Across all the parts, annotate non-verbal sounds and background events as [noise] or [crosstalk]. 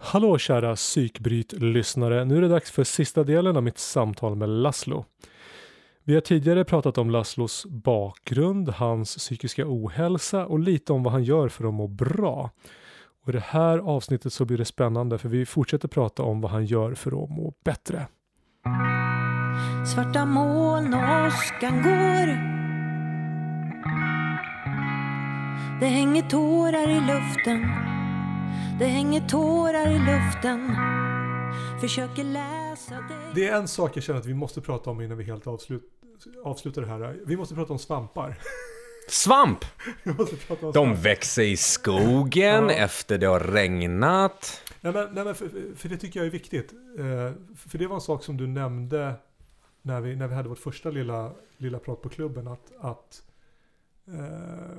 Hallå kära psykbryt-lyssnare. Nu är det dags för sista delen av mitt samtal med Laszlo. Vi har tidigare pratat om Laszlos bakgrund, hans psykiska ohälsa och lite om vad han gör för att må bra. Och I det här avsnittet så blir det spännande för vi fortsätter prata om vad han gör för att må bättre. Svarta moln och åskan går Det hänger tårar i luften det hänger tårar i luften Försöker läsa dig Det är en sak jag känner att vi måste prata om innan vi helt avslut, avslutar det här. Vi måste prata om svampar. Svamp! [laughs] Vi måste prata om De växer i skogen Ja. efter det har regnat. Nej men, nej, men för, för det tycker jag är viktigt. Eh, för det var en sak som du nämnde när vi, när vi hade vårt första lilla, lilla prat på klubben. Att, att eh,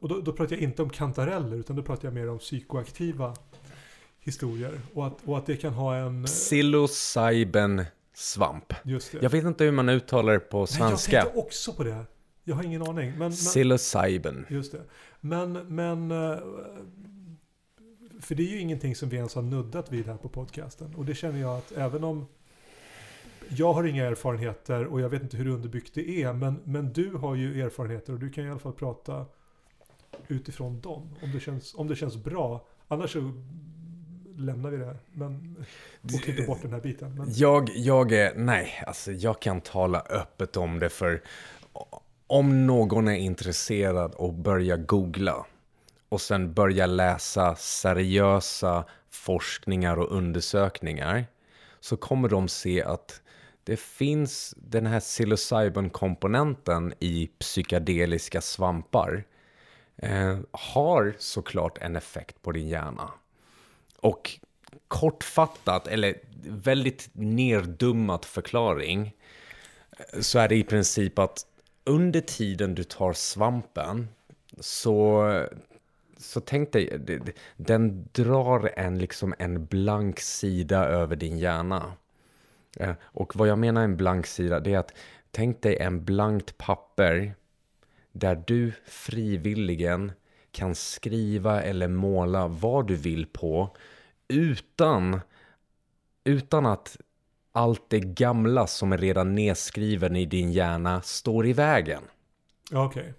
och då, då pratar jag inte om kantareller utan då pratar jag mer om psykoaktiva historier. Och att, och att det kan ha en... Psilocybin svamp. Just det. Jag vet inte hur man uttalar det på Nej, jag svenska. tänkte också på det. Jag har ingen aning. Men, men, Psilocybin. Just det. Men, men... eh, För det är ju ingenting som vi ens har nuddat vid här på podcasten. Och det känner jag att även om jag har inga erfarenheter och jag vet inte hur underbyggt det är. Men, men du har ju erfarenheter och du kan i alla fall prata utifrån dem. Om det känns, om det känns bra. Annars så lämnar vi det här. Men, och klipper bort den här biten. Men, Jag, jag är, nej, alltså jag kan tala öppet om det för om någon är intresserad och börjar googla och sen börja läsa seriösa forskningar och undersökningar så kommer de se att det finns den här psilocybin-komponenten i psykedeliska svampar eh, har såklart en effekt på din hjärna. Och kortfattat, eller väldigt neddummat förklaring, eh, så är det i princip att under tiden du tar svampen så, så tänk dig, den drar en, liksom en blank sida över din hjärna. Eh, och vad jag menar en blank sida, det är att tänk dig en blankt papper där du frivilligen kan skriva eller måla vad du vill på utan, utan att allt det gamla som är redan nedskriven i din hjärna står i vägen. Okej. Okay.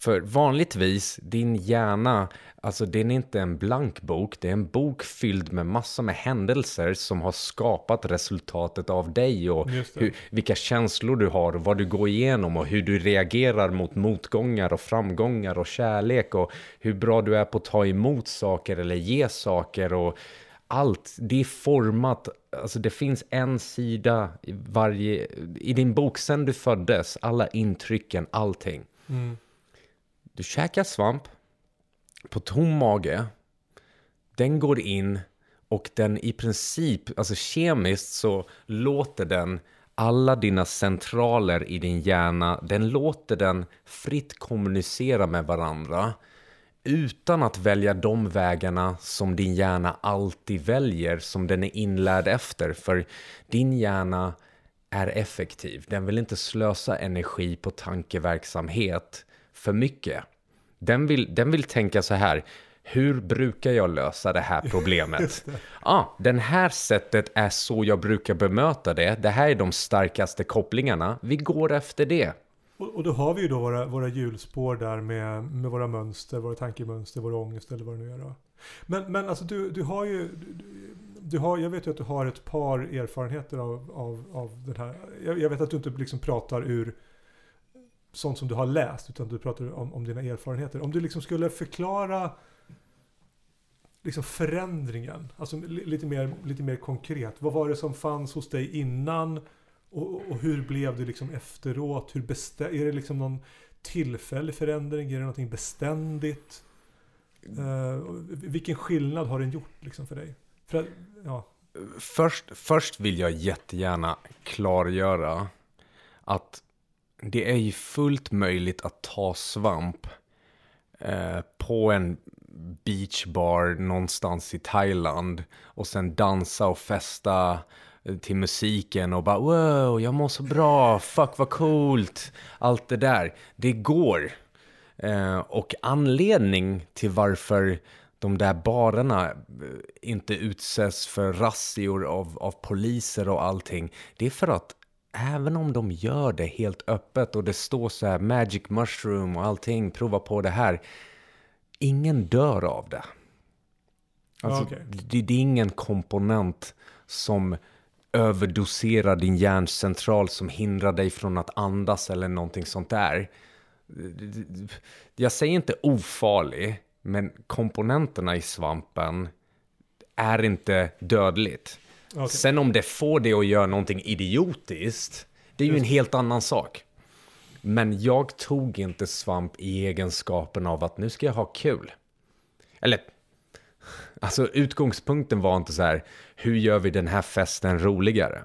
För vanligtvis, din hjärna, alltså den är inte en blank bok, det är en bok fylld med massor med händelser som har skapat resultatet av dig och hur, vilka känslor du har, vad du går igenom och hur du reagerar mot motgångar och framgångar och kärlek och hur bra du är på att ta emot saker eller ge saker och allt, det är format, alltså det finns en sida i varje, i din bok sen du föddes, alla intrycken, allting. Mm. Du käkar svamp på tom mage. Den går in och den i princip, alltså kemiskt så låter den alla dina centraler i din hjärna, den låter den fritt kommunicera med varandra utan att välja de vägarna som din hjärna alltid väljer, som den är inlärd efter. För din hjärna är effektiv. Den vill inte slösa energi på tankeverksamhet för mycket. Den vill, den vill tänka så här. Hur brukar jag lösa det här problemet? [laughs] ah, den här sättet är så jag brukar bemöta det. Det här är de starkaste kopplingarna. Vi går efter det. Och, och då har vi ju då våra, våra hjulspår där med, med våra mönster, våra tankemönster, vår ångest eller vad det nu är då. Men, men alltså du, du har ju, du, du har, jag vet ju att du har ett par erfarenheter av, av, av den här. Jag, jag vet att du inte liksom pratar ur sånt som du har läst utan du pratar om, om dina erfarenheter. Om du liksom skulle förklara liksom förändringen, alltså li- lite mer, lite mer konkret. Vad var det som fanns hos dig innan och, och hur blev det liksom efteråt? Hur bestä- är det liksom någon tillfällig förändring? Är det någonting beständigt? Eh, och vilken skillnad har den gjort liksom för dig? För att, ja, Först, först vill jag jättegärna klargöra att det är ju fullt möjligt att ta svamp eh, på en beachbar någonstans i Thailand och sen dansa och festa eh, till musiken och bara wow, jag mår så bra, fuck vad coolt, allt det där. Det går. Eh, och anledning till varför de där barerna eh, inte utsätts för razzior av, av poliser och allting. Det är för att även om de gör det helt öppet och det står så här magic mushroom och allting, prova på det här. Ingen dör av det. Alltså, okej. det, det är ingen komponent som överdoserar din hjärncentral som hindrar dig från att andas eller någonting sånt där. Jag säger inte ofarlig, men komponenterna i svampen är inte dödligt. Okej. Sen om det får det att göra någonting idiotiskt, det är ju en helt annan sak. Men jag tog inte svamp i egenskapen av att nu ska jag ha kul. Eller, alltså utgångspunkten var inte så här, hur gör vi den här festen roligare?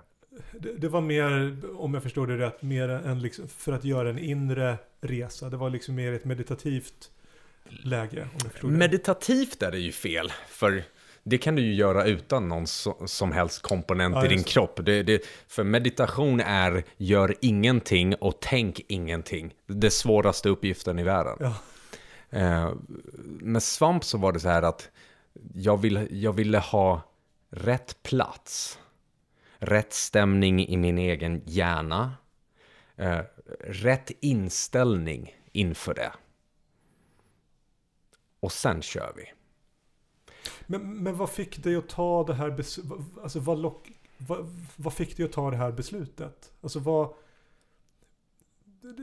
Det, det var mer, om jag förstår det rätt, mer än liksom för att göra en inre resa. Det var liksom mer ett meditativt läge. Meditativt är det ju fel, för det kan du ju göra utan någon so- som helst komponent Ja, i din kropp. Det, det, för meditation är gör ingenting och tänk ingenting. Det svåraste uppgiften i världen. Ja. Eh, med svamp så var det så här att jag, vill, jag ville ha rätt plats, rätt stämning i min egen hjärna, eh, rätt inställning inför det. Och sen kör vi. Men, men vad fick dig att ta det här beslutet? Alltså vad, lock, vad, vad fick dig att ta det här beslutet? Alltså vad...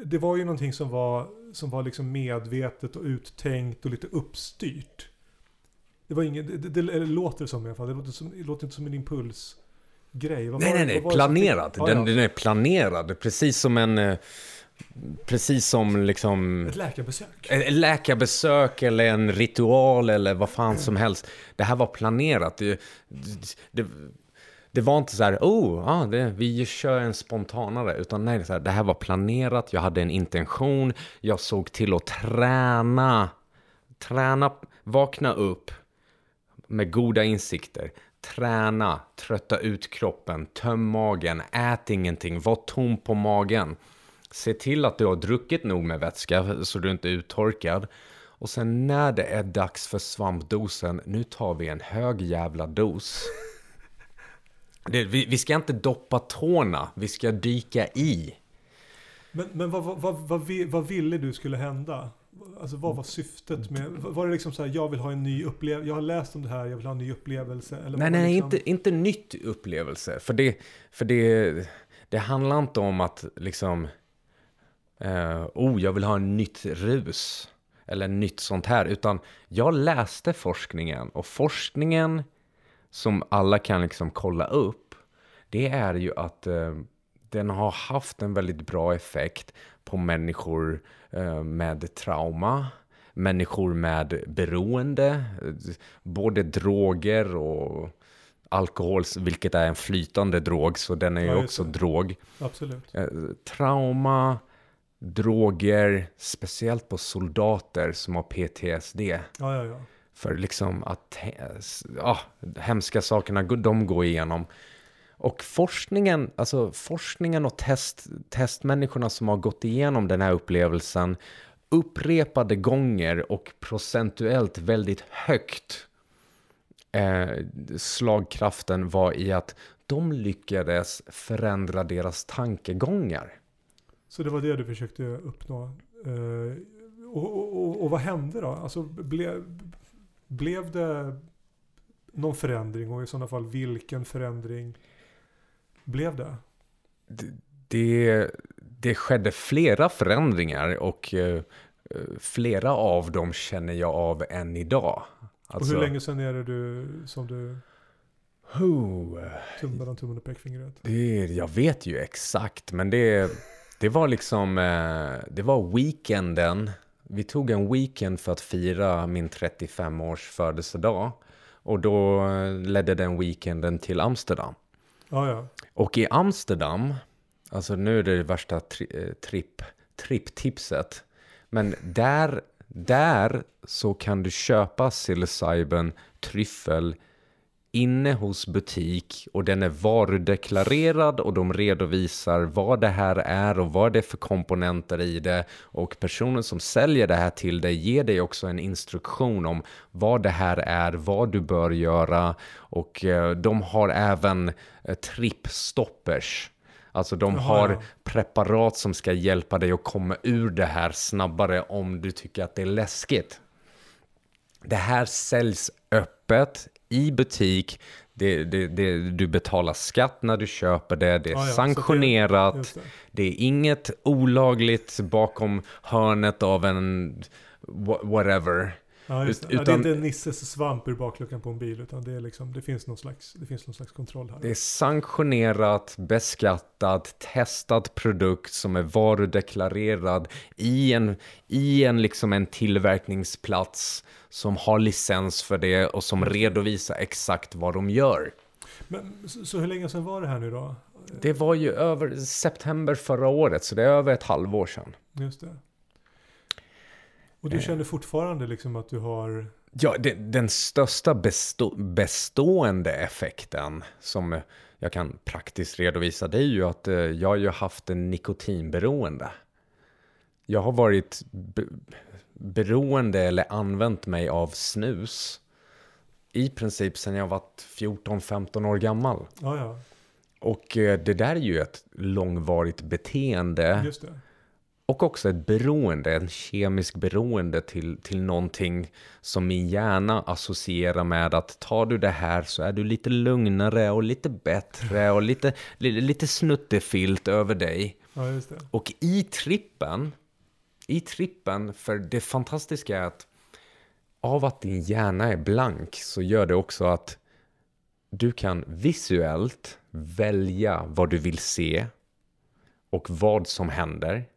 Det, var ju någonting som var, som var liksom medvetet och uttänkt och lite uppstyrt. Det var inget, det, det, det låter som i alla fall. Det låter, som, det låter inte som en impulsgrej. Vad Nej, var- nej, nej, fick- planerad. Ja, Den, ja. den är planerad, precis som en... Precis som liksom... Ett läkarbesök. Ett läkarbesök eller en ritual eller vad fan som helst. Det här var planerat. Det, det, det var inte så här, oh, ah, det, vi kör en spontanare. Utan nej, så här, det här var planerat, jag hade en intention, jag såg till att träna. Träna, vakna upp med goda insikter. Träna, trötta ut kroppen, töm magen, ät ingenting, var tom på magen. Se till att du har druckit nog med vätska så du inte är uttorkad. Och sen när det är dags för svampdosen, nu tar vi en hög jävla dos. Det, vi, vi ska inte doppa tårna, vi ska dyka i. Men, men vad, vad, vad, vad, vi- vad ville du skulle hända? Alltså vad var syftet med... Var det liksom så här, jag vill ha en ny upplevelse, jag har läst om det här, jag vill ha en ny upplevelse? Eller Nej, nej, liksom... inte, inte nytt upplevelse. För det, för det, det handlar inte om att liksom, eh, oh, jag vill ha en nytt rus. Eller nytt sånt här. Utan jag läste forskningen. Och forskningen som alla kan liksom kolla upp. Det är ju att eh, den har haft en väldigt bra effekt på människor eh, med trauma. Människor med beroende. Både droger och alkohol, vilket är en flytande drog. Så den är ju Ja, just också det. drog. Absolut. Eh, trauma, droger, speciellt på soldater som har PTSD. Ja, ja, ja. För liksom att ja, hemska sakerna de går igenom. Och forskningen, alltså forskningen och test, testmänniskorna som har gått igenom den här upplevelsen upprepade gånger och procentuellt väldigt högt eh, slagkraften var i att de lyckades förändra deras tankegångar. Så det var det du försökte uppnå. Eh, och, och, och, vad hände då? Alltså ble, blev det någon förändring och i sådana fall vilken förändring blev det? det, det skedde flera förändringar och eh, flera av dem känner jag av än idag. Alltså, och hur länge sedan är det du som du Oh, mellan tummen och pekfingret? det, jag vet ju exakt, men det, det var liksom, eh, det var weekenden. Vi tog en weekend för att fira min 35-års födelsedag. Och då ledde den weekenden till Amsterdam. Ja, ja. Och i Amsterdam, alltså nu är det det värsta tri, eh, tripp, tripptipset. Men där, där så kan du köpa psilocybin, tryffel inne hos butik och den är varudeklarerad och de redovisar vad det här är och vad det är för komponenter i det och personen som säljer det här till dig ger dig också en instruktion om vad det här är, vad du bör göra och eh, de har även eh, trippstoppers. Alltså de Jaha, har ja. preparat som ska hjälpa dig att komma ur det här snabbare om du tycker att det är läskigt. Det här säljs öppet i butik. Det, det, det, du betalar skatt när du köper det. Det är Ja, ja, sanktionerat. det. det. är inget olagligt bakom hörnet av en wha- whatever. Ja. Ut- ja, det är utan- inte Nisses svamp ur bakluckan på en bil utan det, är liksom, det, finns någon slags, det finns någon slags kontroll här. Det är sanktionerat, beskattat, testad produkt som är varudeklarerad i en, i en, liksom en tillverkningsplats som har licens för det och som redovisar exakt vad de gör. Men, så, så hur länge sedan var det här nu då? Det var ju över september förra året, så det är över ett halvår sedan. Just det. Och du Eh. känner fortfarande liksom att du har... Ja, det, den största bestå, bestående effekten som jag kan praktiskt redovisa det är ju att eh, jag har ju haft en nikotinberoende. Jag har varit be, beroende eller använt mig av snus i princip sedan jag var 14-15 år gammal. Ja, ja. Och eh, det där är ju ett långvarigt beteende. Och också ett beroende, en kemisk beroende till, till någonting som min hjärna associerar med att tar du det här så är du lite lugnare och lite bättre och lite, lite, snuttefilt över dig. Ja. Och i trippen, i trippen, för det fantastiska är att av att din hjärna är blank så gör det också att du kan visuellt välja vad du vill se och vad som händer.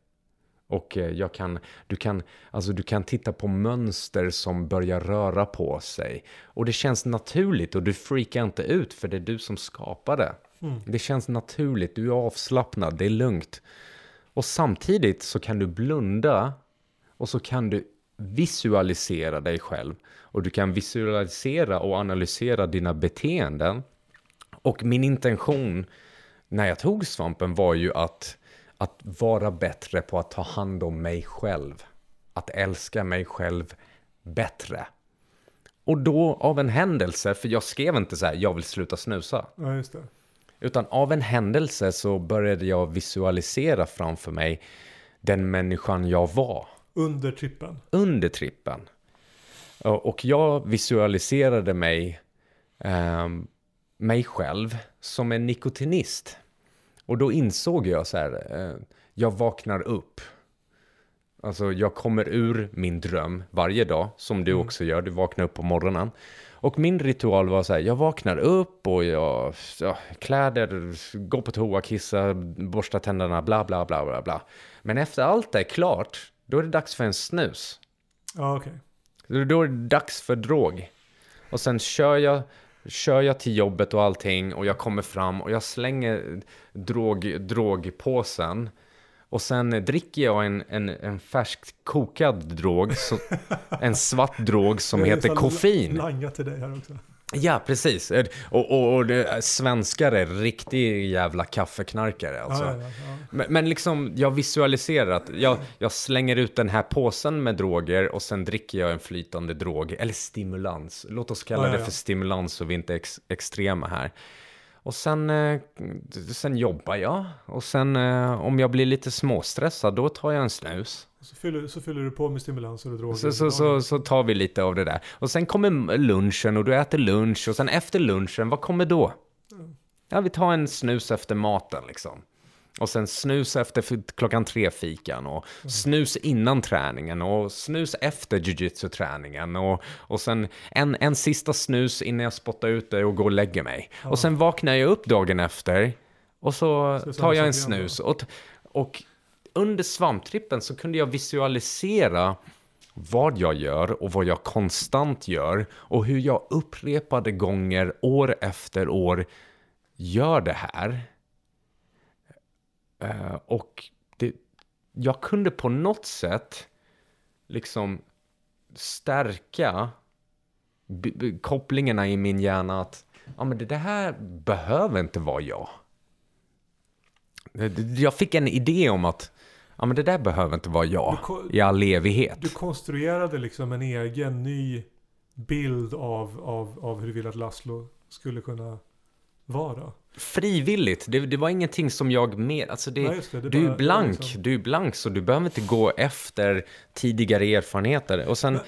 Och eh, jag kan, du, kan, alltså du kan titta på mönster som börjar röra på sig. Och det känns naturligt och du freakar inte ut för det är du som skapar det. Det känns naturligt, du är avslappnad, det är lugnt. Och samtidigt så kan du blunda och så kan du visualisera dig själv. Och du kan visualisera och analysera dina beteenden. Och min intention när jag tog svampen var ju att, att vara bättre på att ta hand om mig själv. Att älska mig själv bättre. Och då av en händelse, för jag skrev inte så här, jag vill sluta snusa. Ja, just det. Utan av en händelse så började jag visualisera framför mig den människan jag var Under trippen. under trippen. Och jag visualiserade mig, ehm, mig själv som en nikotinist. Och då insåg jag så här, eh, jag vaknar upp. Alltså jag kommer ur min dröm varje dag, som du också gör, du vaknar upp på morgonen. Och min ritual var så här, jag vaknar upp och jag, ja, kläder, går på toa, kissar, borstar tänderna, bla bla bla bla bla. Men efter allt det är klart, då är det dags för en snus. Ja, okej. Då är det dags för drog. Och sen kör jag, kör jag till jobbet och allting och jag kommer fram och jag slänger drog, drogpåsen. Och sen dricker jag en, en, en färskt kokad drog, så, en svart drog som heter koffein. Langa till dig här också. Ja, precis. Och, och, och det, svenskar är riktig jävla kaffeknarkare alltså. Ja, ja, ja. Men, men liksom, jag visualiserar att jag, jag slänger ut den här påsen med droger och sen dricker jag en flytande drog, eller stimulans. Låt oss kalla det för stimulans så vi inte är ex, extrema här. Och sen, eh, sen jobbar jag. Och sen eh, om jag blir lite småstressad, då tar jag en snus. Så fyller, så fyller du på med stimulanser och droger. Så, så, så, så tar vi lite av det där. Och sen kommer lunchen och du äter lunch. Och sen efter lunchen, vad kommer då? Ja, vi tar en snus efter maten liksom. Och sen snus efter klockan tre fikan och snus innan träningen och snus efter jujitsu-träningen och, och sen en, en sista snus innan jag spottar ut det och går och lägger mig. Och sen vaknar jag upp dagen efter och så tar jag en snus. Och, och under svamptrippen så kunde jag visualisera vad jag gör och vad jag konstant gör och hur jag upprepade gånger år efter år gör det här. Eh, och det, jag kunde på något sätt liksom stärka kopplingarna i min hjärna att ja men det här behöver inte vara jag. Jag fick en idé om att, ja men det där behöver inte vara jag Du i all evighet. Du konstruerade liksom en egen ny bild av, av, av hur du vill att Laszlo skulle kunna vara. Frivilligt, det, det var ingenting som jag med, alltså det, Nej, det, det du bara- är blank, liksom- du är blank så du behöver inte gå efter tidigare erfarenheter. Och sen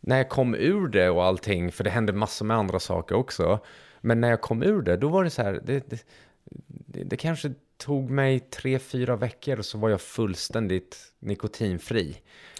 när jag kom ur det och allting, för det hände massor med andra saker också. Men när jag kom ur det, då var det så här, det, det, det, kanske tog mig tre, fyra veckor och så var jag fullständigt nikotinfri.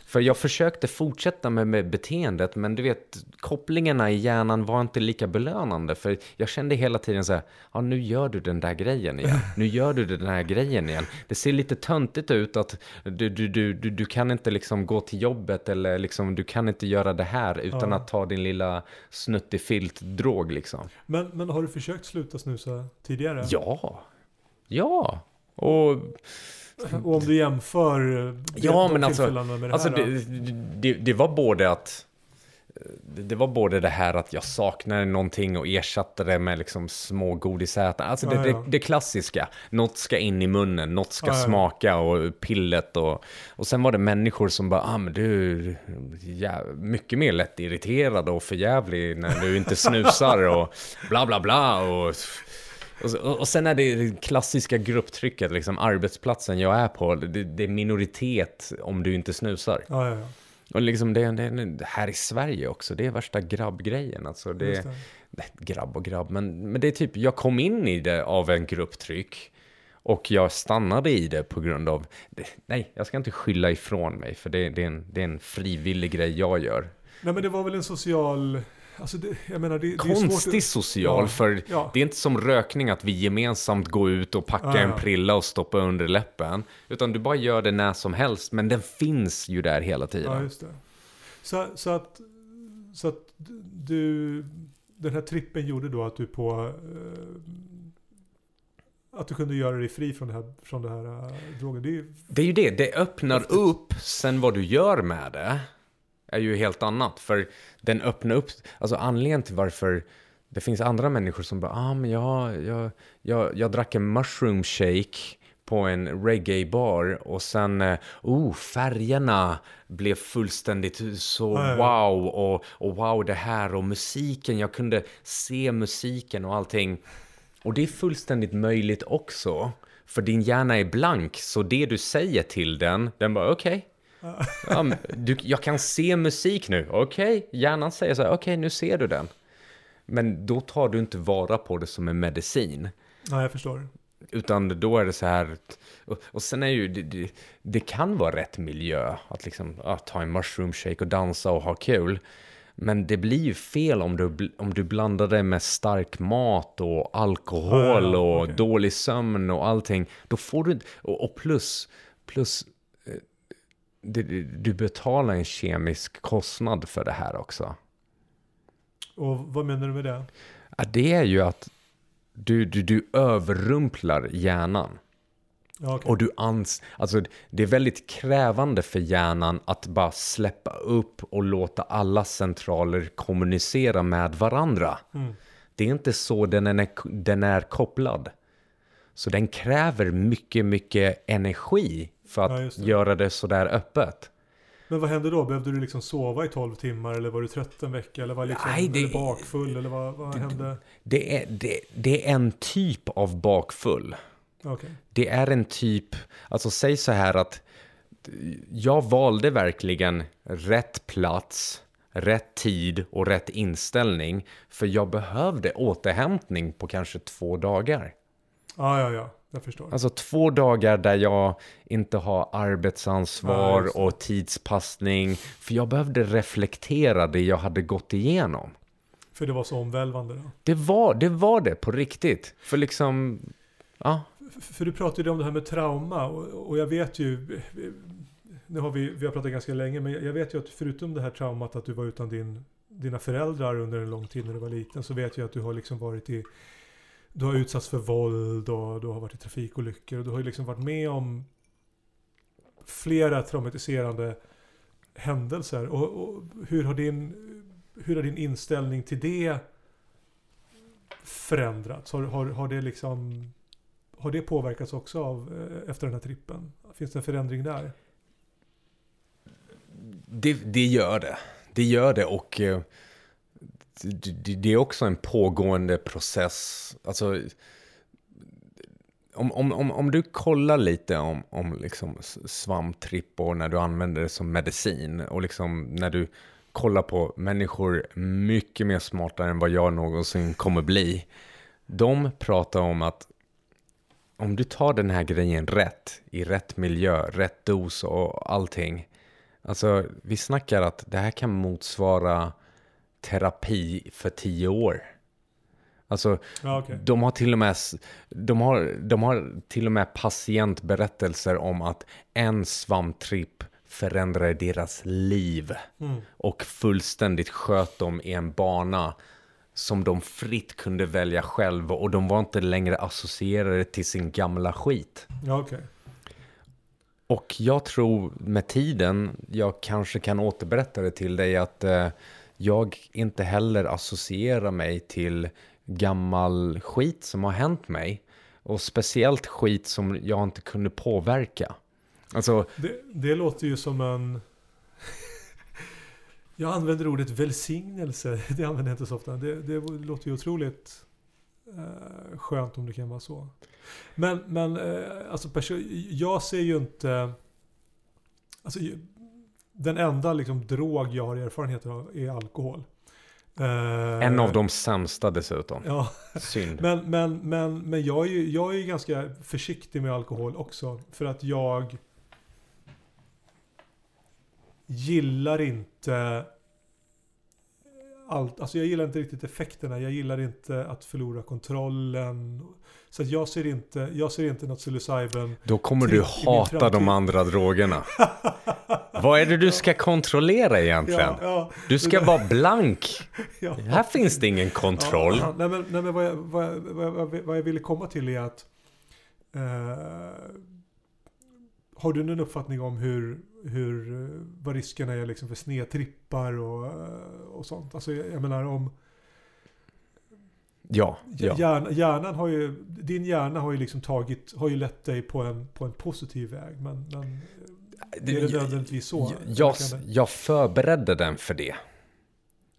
För jag försökte fortsätta med, med beteendet, men du vet, kopplingarna i hjärnan var inte lika belönande. För jag kände hela tiden så här, ja nu gör du den där grejen igen. [laughs] Nu gör du den här grejen igen. Det ser lite töntigt ut att du, du, du, du, du kan inte liksom gå till jobbet eller liksom, du kan inte göra det här utan Ja. att ta din lilla snuttifilt-drog liksom. Men, men har du försökt sluta snusa tidigare? Ja, ja. Och Och om du jämför eh, Ja, men alltså- med det Alltså här. det, det, det var både att det, var både det här att jag saknade någonting och ersatte det med liksom små godisätar. Alltså det, Ja, ja. Det, klassiska. Något ska in i munnen, något ska Ja, ja. smaka och pillet och... Och sen var det människor som bara, ah men du jä- mycket mer lätt irriterad och förjävlig när du inte snusar och bla bla bla och... Och, så- och sen är det det klassiska grupptrycket, liksom arbetsplatsen jag är på, det, det är minoritet om du inte snusar. Ja, ja, ja. Och liksom det, det, här i Sverige också, det är värsta grabbgrejen. Alltså det, det. Nej, grabb och grabb, men, men det är typ, jag kom in i det av en grupptryck. Och jag stannade i det på grund av, nej, jag ska inte skylla ifrån mig, för det, det, är en, det är en frivillig grej jag gör. Nej men det var väl en social... Alltså det, jag menar det, det Konstig att- social, Ja, för ja. det är inte som rökning att vi gemensamt går ut och packar Ja, ja. en prilla och stoppar under läppen. Utan du bara gör det när som helst, men den finns ju där hela tiden. Det. Så, så att, så att du, den här trippen gjorde då att du på, eh, att du kunde göra dig fri från det här, från det här eh, drogen. Det är ju, Det är ju det, det öppnar Häftigt. upp, sen vad du gör med det är ju helt annat. För den öppnar upp, alltså anledningen till varför det finns andra människor som bara, ah men jag, jag, jag, jag drack en mushroom shake på en reggae-bar och sen, eh, oh, färgerna blev fullständigt så wow och, och wow det här och musiken, jag kunde se musiken och allting. Och det är fullständigt möjligt också. För din hjärna är blank, så det du säger till den, den bara okej. Ja, du, jag kan se musik nu, okej. Hjärnan säger så här, okej nu ser du den. Men då tar du inte vara på det som en medicin. nej jag förstår. Utan då är det så här, och, och sen är ju, det, det, det kan vara rätt miljö att liksom ja, ta en mushroom shake och dansa och ha kul. Men det blir ju fel om du, om du blandar det med stark mat och alkohol ja, och okej. dålig sömn och allting. Då får du inte, och, och plus, plus du betalar en kemisk kostnad för det här också. Och vad menar du med det? Ja, det är ju att du, du, du överrumplar hjärnan. Okej. Och du ans alltså det är väldigt krävande för hjärnan att bara släppa upp och låta alla centraler kommunicera med varandra. Mm. Det är inte så den är, den är kopplad. Så den kräver mycket, mycket energi för Ja, att just det. göra det sådär öppet. Men vad hände då? Behövde du liksom sova i 12 timmar eller var du trött en vecka? Eller var liksom, Nej, det- eller bakfull? Eller vad, vad hände? Det är, det, det är en typ av bakfull. Okej. Det är en typ, alltså säg så här att jag valde verkligen rätt plats, rätt tid och rätt inställning. För jag behövde återhämtning på kanske två dagar. Ja, ja, ja. Jag förstår. Alltså två dagar där jag inte har Ja, arbetsansvar det. och tidspassning. För jag behövde reflektera det jag hade gått igenom. För det var så omvälvande då. Det var det, var det på riktigt. För liksom, ja. F- För du pratade ju om det här med trauma och, och jag vet ju Nu har vi, vi har pratat ganska länge men jag vet ju att förutom det här traumat att du var utan din, dina föräldrar under en lång tid när du var liten så vet jag att du har liksom varit i du har utsatts för våld och du har varit i trafikolyckor och du har ju liksom varit med om Flera traumatiserande händelser och, och hur har din Hur har din inställning till det förändrats? Har, har, har det liksom har det påverkats också av eh, efter den här trippen? Finns det en förändring där? Det, det gör det. Det gör det och eh, det, det är också en pågående process. Alltså, om, om, om, om du kollar lite om, om liksom svamptrippor när du använder det som medicin och liksom när du kollar på människor mycket mer smartare än vad jag någonsin kommer bli. De pratar om att om du tar den här grejen rätt, i rätt miljö, rätt dos och allting. Alltså, vi snackar att det här kan motsvara terapi för tio år. Alltså, Ja, okej. de har till och med, de har, de har till och med patientberättelser om att en svamptripp förändrade deras liv Mm. och fullständigt sköt dem i en bana som de fritt kunde välja själv och de var inte längre associerade till sin gamla skit. Ja, okej. Och jag tror med tiden, jag kanske kan återberätta det till dig att eh, jag inte heller associerar mig till gammal skit som har hänt mig. Och speciellt skit som jag inte kunde påverka. Alltså, Det, det låter ju som en... [laughs] jag använder ordet välsignelse. [laughs] Det använder jag inte så ofta. Det, det låter ju otroligt eh, skönt om det kan vara så. Men, men eh, alltså jag ser ju inte... Alltså, den enda liksom, drog jag har erfarenhet av är alkohol. Eh, en av de sämsta dessutom. Ja, Synd. men, men, men, men jag, är ju, jag är ju ganska försiktig med alkohol också. För att jag gillar inte allt. Alltså jag gillar inte riktigt effekterna. Jag gillar inte att förlora kontrollen. Så jag ser inte, jag ser inte något psilocybin. Då kommer du hata de andra drogerna. [laughs] Vad är det du ska kontrollera egentligen? Ja, ja, Du ska vara blank. ja. Här finns det ingen kontroll. Ja, nej men, nej men vad, jag, vad, jag, vad, jag, vad jag ville komma till är att eh, Har du någon uppfattning om hur, hur eh, vad riskerna är liksom för snedtrippar och, eh, och sånt? Alltså jag, jag menar om Ja, ja. hjärn, hjärnan har ju Din hjärna har ju liksom tagit Har ju lett dig på en, på en positiv väg men, men är det nödvändigtvis så? Jag, det- jag förberedde den för det.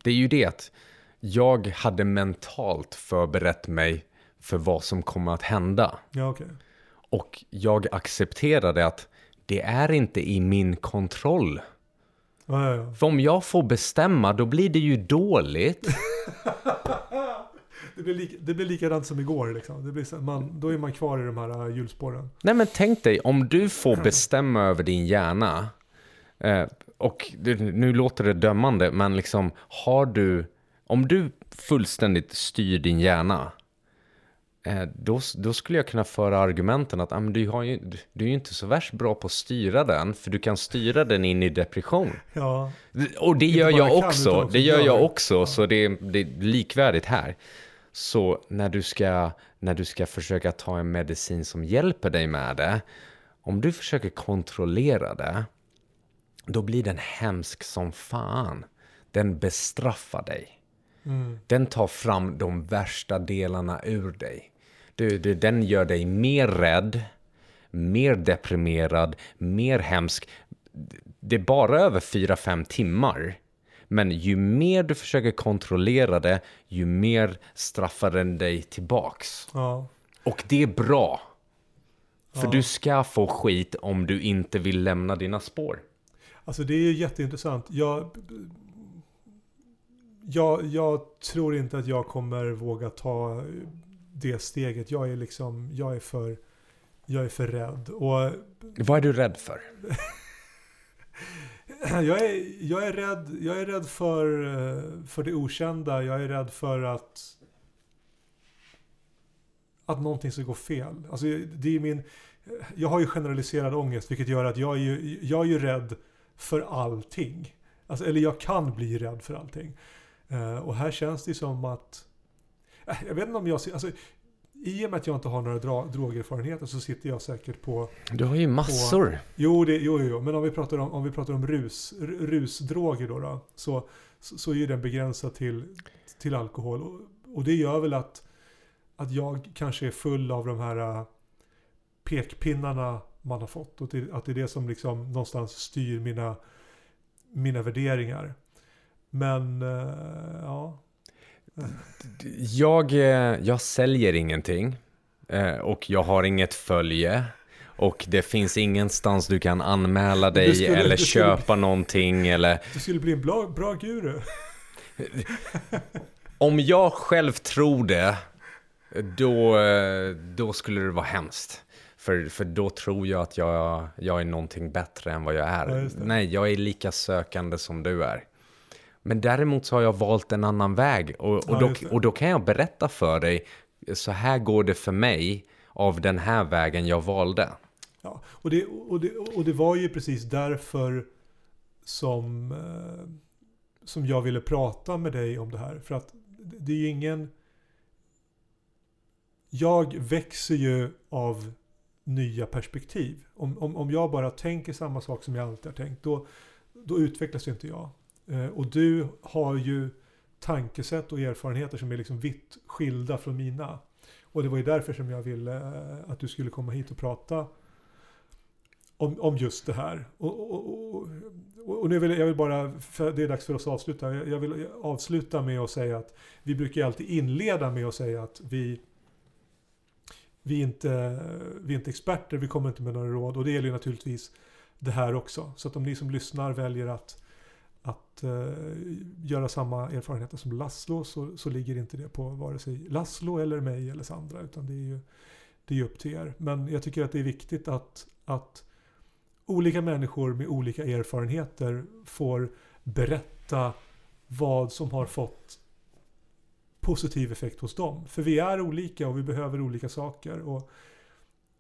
Det är ju det att jag hade mentalt förberett mig för vad som kommer att hända. Ja okej. Och jag accepterade att det är inte i min kontroll. Ja, ja, ja. För om jag får bestämma, då blir det ju dåligt. [laughs] Det, blir lik, det blir likadant som igår liksom. Det blir så, man, då är man kvar i de här uh, hjulspåren. Nej men tänk dig, om du får [clears throat] bestämma över din hjärna. Eh, och nu låter det dömande, men liksom har du... Om du fullständigt styr din hjärna. Eh, då, då skulle jag kunna föra argumenten att ah, men du, har ju, du, du är ju inte så värst bra på att styra den. För du kan styra den in i depression. [laughs] Ja, Och det gör jag kan, också. också Det gör jag också. Så det det är likvärdigt här. Så när du, ska, när du ska försöka ta en medicin som hjälper dig med det. Om du försöker kontrollera det. Då blir den hemsk som fan. Den bestraffar dig. mm, Den tar fram de värsta delarna ur dig. Du, du, den gör dig mer rädd, mer deprimerad, mer hemsk. Det är bara över 4-5 timmar. Men ju mer du försöker kontrollera det, ju mer straffar den dig tillbaks. ja. Och det är bra. För Ja. du ska få skit om du inte vill lämna dina spår. Alltså det är ju jätteintressant. Jag, jag, jag tror inte att jag kommer våga ta det steget. Jag är liksom, jag är för, jag är för rädd. Och Vad är du rädd för? [clears throat] jag är, jag är rädd, jag är rädd för, eh, för det okända. Jag är rädd för att att någonting ska gå fel. Alltså det är min, jag har ju generaliserad ångest vilket gör att jag är ju, jag är ju rädd för allting. Alltså, eller jag kan bli rädd för allting. Eh, och här känns det som att... jag vet inte om jag. Alltså, I och med att jag inte har några dra, drogerfarenheter så sitter jag säkert på... Du har ju massor. Jo, det, jo, jo, men om vi pratar om, om, vi pratar om rus, rusdroger då, då så, så, så är ju den begränsad till, till alkohol. Och, och det gör väl att att jag kanske är full av de här äh, pekpinnarna man har fått. Och till, att det är det som liksom någonstans styr mina, mina värderingar. Men äh, ja. Jag, eh, jag säljer ingenting. eh, Och jag har inget följe. Och det finns ingenstans du kan anmäla dig skulle- eller du skulle- köpa någonting eller... Du skulle bli en bra, bra guru. Om jag själv tror det, då, eh, då skulle det vara hemskt. För, för då tror jag att jag, jag är någonting bättre än vad jag Ja, är. det. Nej, jag är lika sökande som du är. Men däremot så har jag valt en annan väg. Och, och, Ja, då, och då kan jag berätta för dig, så här går det för mig av den här vägen jag valde. Ja, och, det, och, det, och det var ju precis därför som, eh, som jag ville prata med dig om det här. För att det är ju ingen... Jag växer ju av nya perspektiv. Om, om, om jag bara tänker samma sak som jag alltid har tänkt, då, då utvecklas inte jag. Eh, och du har ju tankesätt och erfarenheter som är liksom vitt skilda från mina. Och det var ju därför som jag ville eh, att du skulle komma hit och prata om, om just det här. Och, och, och, och, nu vill jag, jag vill bara, det är dags för oss att avsluta. Jag, jag vill avsluta med att säga att vi brukar ju alltid inleda med att säga att vi vi är, inte, vi är inte experter, vi kommer inte med några råd och det gäller ju naturligtvis det här också. Så att om ni som lyssnar väljer att, att eh, göra samma erfarenheter som Laszlo så, så ligger inte det på vare sig Laszlo eller mig eller Sandra utan det är ju det är upp till er. Men jag tycker att det är viktigt att, att olika människor med olika erfarenheter får berätta vad som har fått positiv effekt hos dem. För vi är olika och vi behöver olika saker. Och,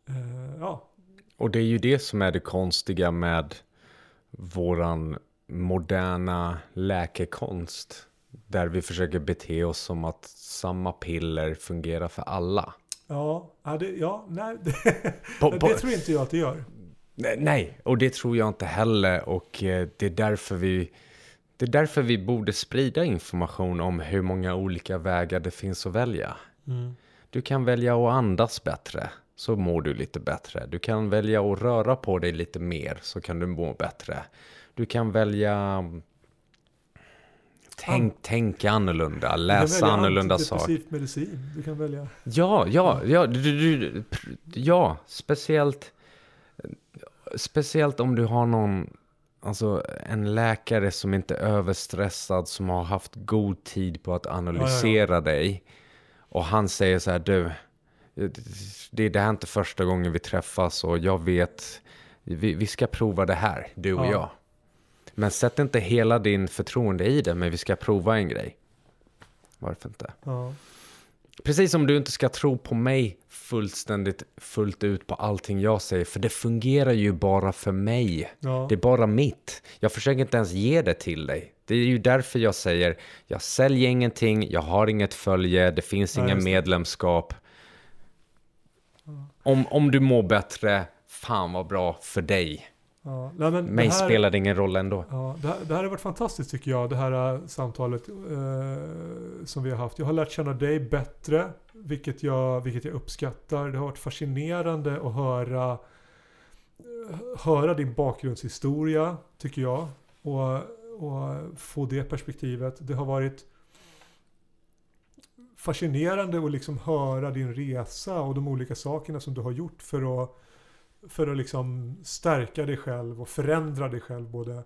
eh, ja, Och det är ju det som är det konstiga med våran moderna läkekonst. Där vi försöker bete oss som att samma piller fungerar för alla. ja, det, ja nej, det, [laughs] På- det på- tror inte jag att det gör. Nej, och det tror jag inte heller. Och eh, det är därför vi... Det är därför vi borde sprida information om hur många olika vägar det finns att välja. Du kan välja att andas bättre, så mår du lite bättre. Du kan välja att röra på dig lite mer, så kan du må bättre. Du kan välja... Tänk, tänka annorlunda, läsa annorlunda saker. medicin. Du kan välja. Ja, ja, ja, du, du, du, ja, speciellt, speciellt om du har någon, alltså en läkare som inte är överstressad, som har haft god tid på att analysera dig. Och han säger så här, du, det, det här är inte första gången vi träffas och jag vet, vi, vi ska prova det här, du och Ja. jag. Men sätt inte hela din förtroende i det, men vi ska prova en grej. Varför inte? Ja. Precis som du inte ska tro på mig fullständigt fullt ut på allting jag säger, för det fungerar ju bara för mig. Ja. Det är bara mitt. Jag försöker inte ens ge det till dig. Det är ju därför jag säger, jag säljer ingenting, jag har inget följe, det finns Nej, inga medlemskap. Om, om du mår bättre, fan vad bra för dig. Ja. Nej, men Mig här- spelar det ingen roll ändå. Ja, det, här, det här har varit fantastiskt tycker jag, det här äh, samtalet eh, som vi har haft. Jag har lärt känna dig bättre, vilket jag, vilket jag uppskattar. Det har varit fascinerande att höra, eh, höra din bakgrundshistoria, tycker jag. Och, och få det perspektivet. Det har varit fascinerande att liksom höra din resa och de olika sakerna som du har gjort för att för att liksom stärka dig själv och förändra dig själv både,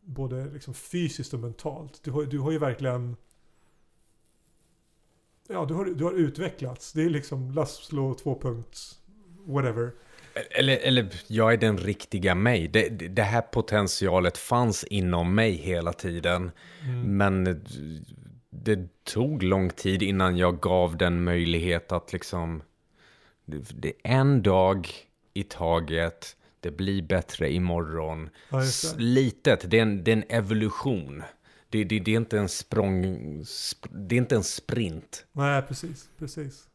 både liksom fysiskt och mentalt. Du har, du har ju verkligen Ja, du har, du har utvecklats. Det är liksom Laszlo 2. whatever. Eller, eller jag är den riktiga mig. Det, det här potentialet fanns inom mig hela tiden. Men det tog lång tid innan jag gav den möjlighet att liksom... Det, en dag i taget. Det blir bättre imorgon. Ja, det. Litet, det är en, det är en evolution. Det, det, det är inte en språng... sp- Det är inte en sprint. Nej, precis. precis.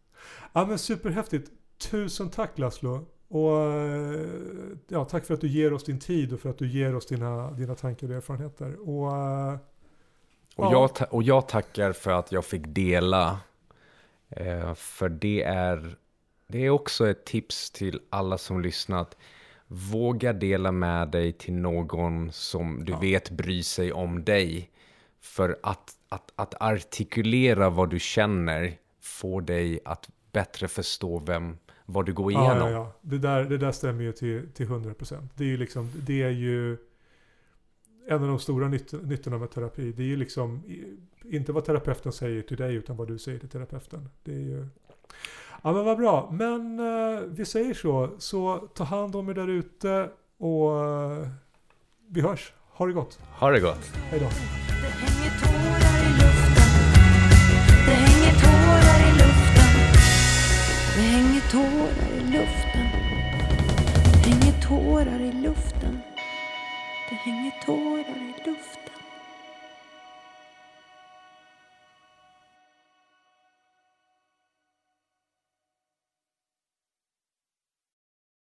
Ja, men superhäftigt. Tusen tack Laszlo. Och eh, ja, tack för att du ger oss din tid och för att du ger oss dina, dina tankar och erfarenheter. Och, eh, Och, Ja. jag, ta- och jag tackar för att jag fick dela Eh, för det är, det är också ett tips till alla som lyssnat. Våga dela med dig till någon som du Ja. vet bryr sig om dig. För att, att, att artikulera vad du känner får dig att bättre förstå vem, vad du går Ja, igenom. ja, ja. Det, där, det där stämmer ju till, till 100%. Det är ju liksom, det är ju en av de stora nytt, nyttorna med terapi. Det är ju liksom inte vad terapeuten säger till dig utan vad du säger till terapeuten. Det är ju... Ja men vad bra. Men eh, vi säger så. Så ta hand om er där ute och eh, vi hörs. Ha det gott. Ha det gott! Hej då. Det hänger tårar i luften Det hänger tårar i luften Det hänger tårar i luften Det hänger tårar i luften Det hänger tårar i luften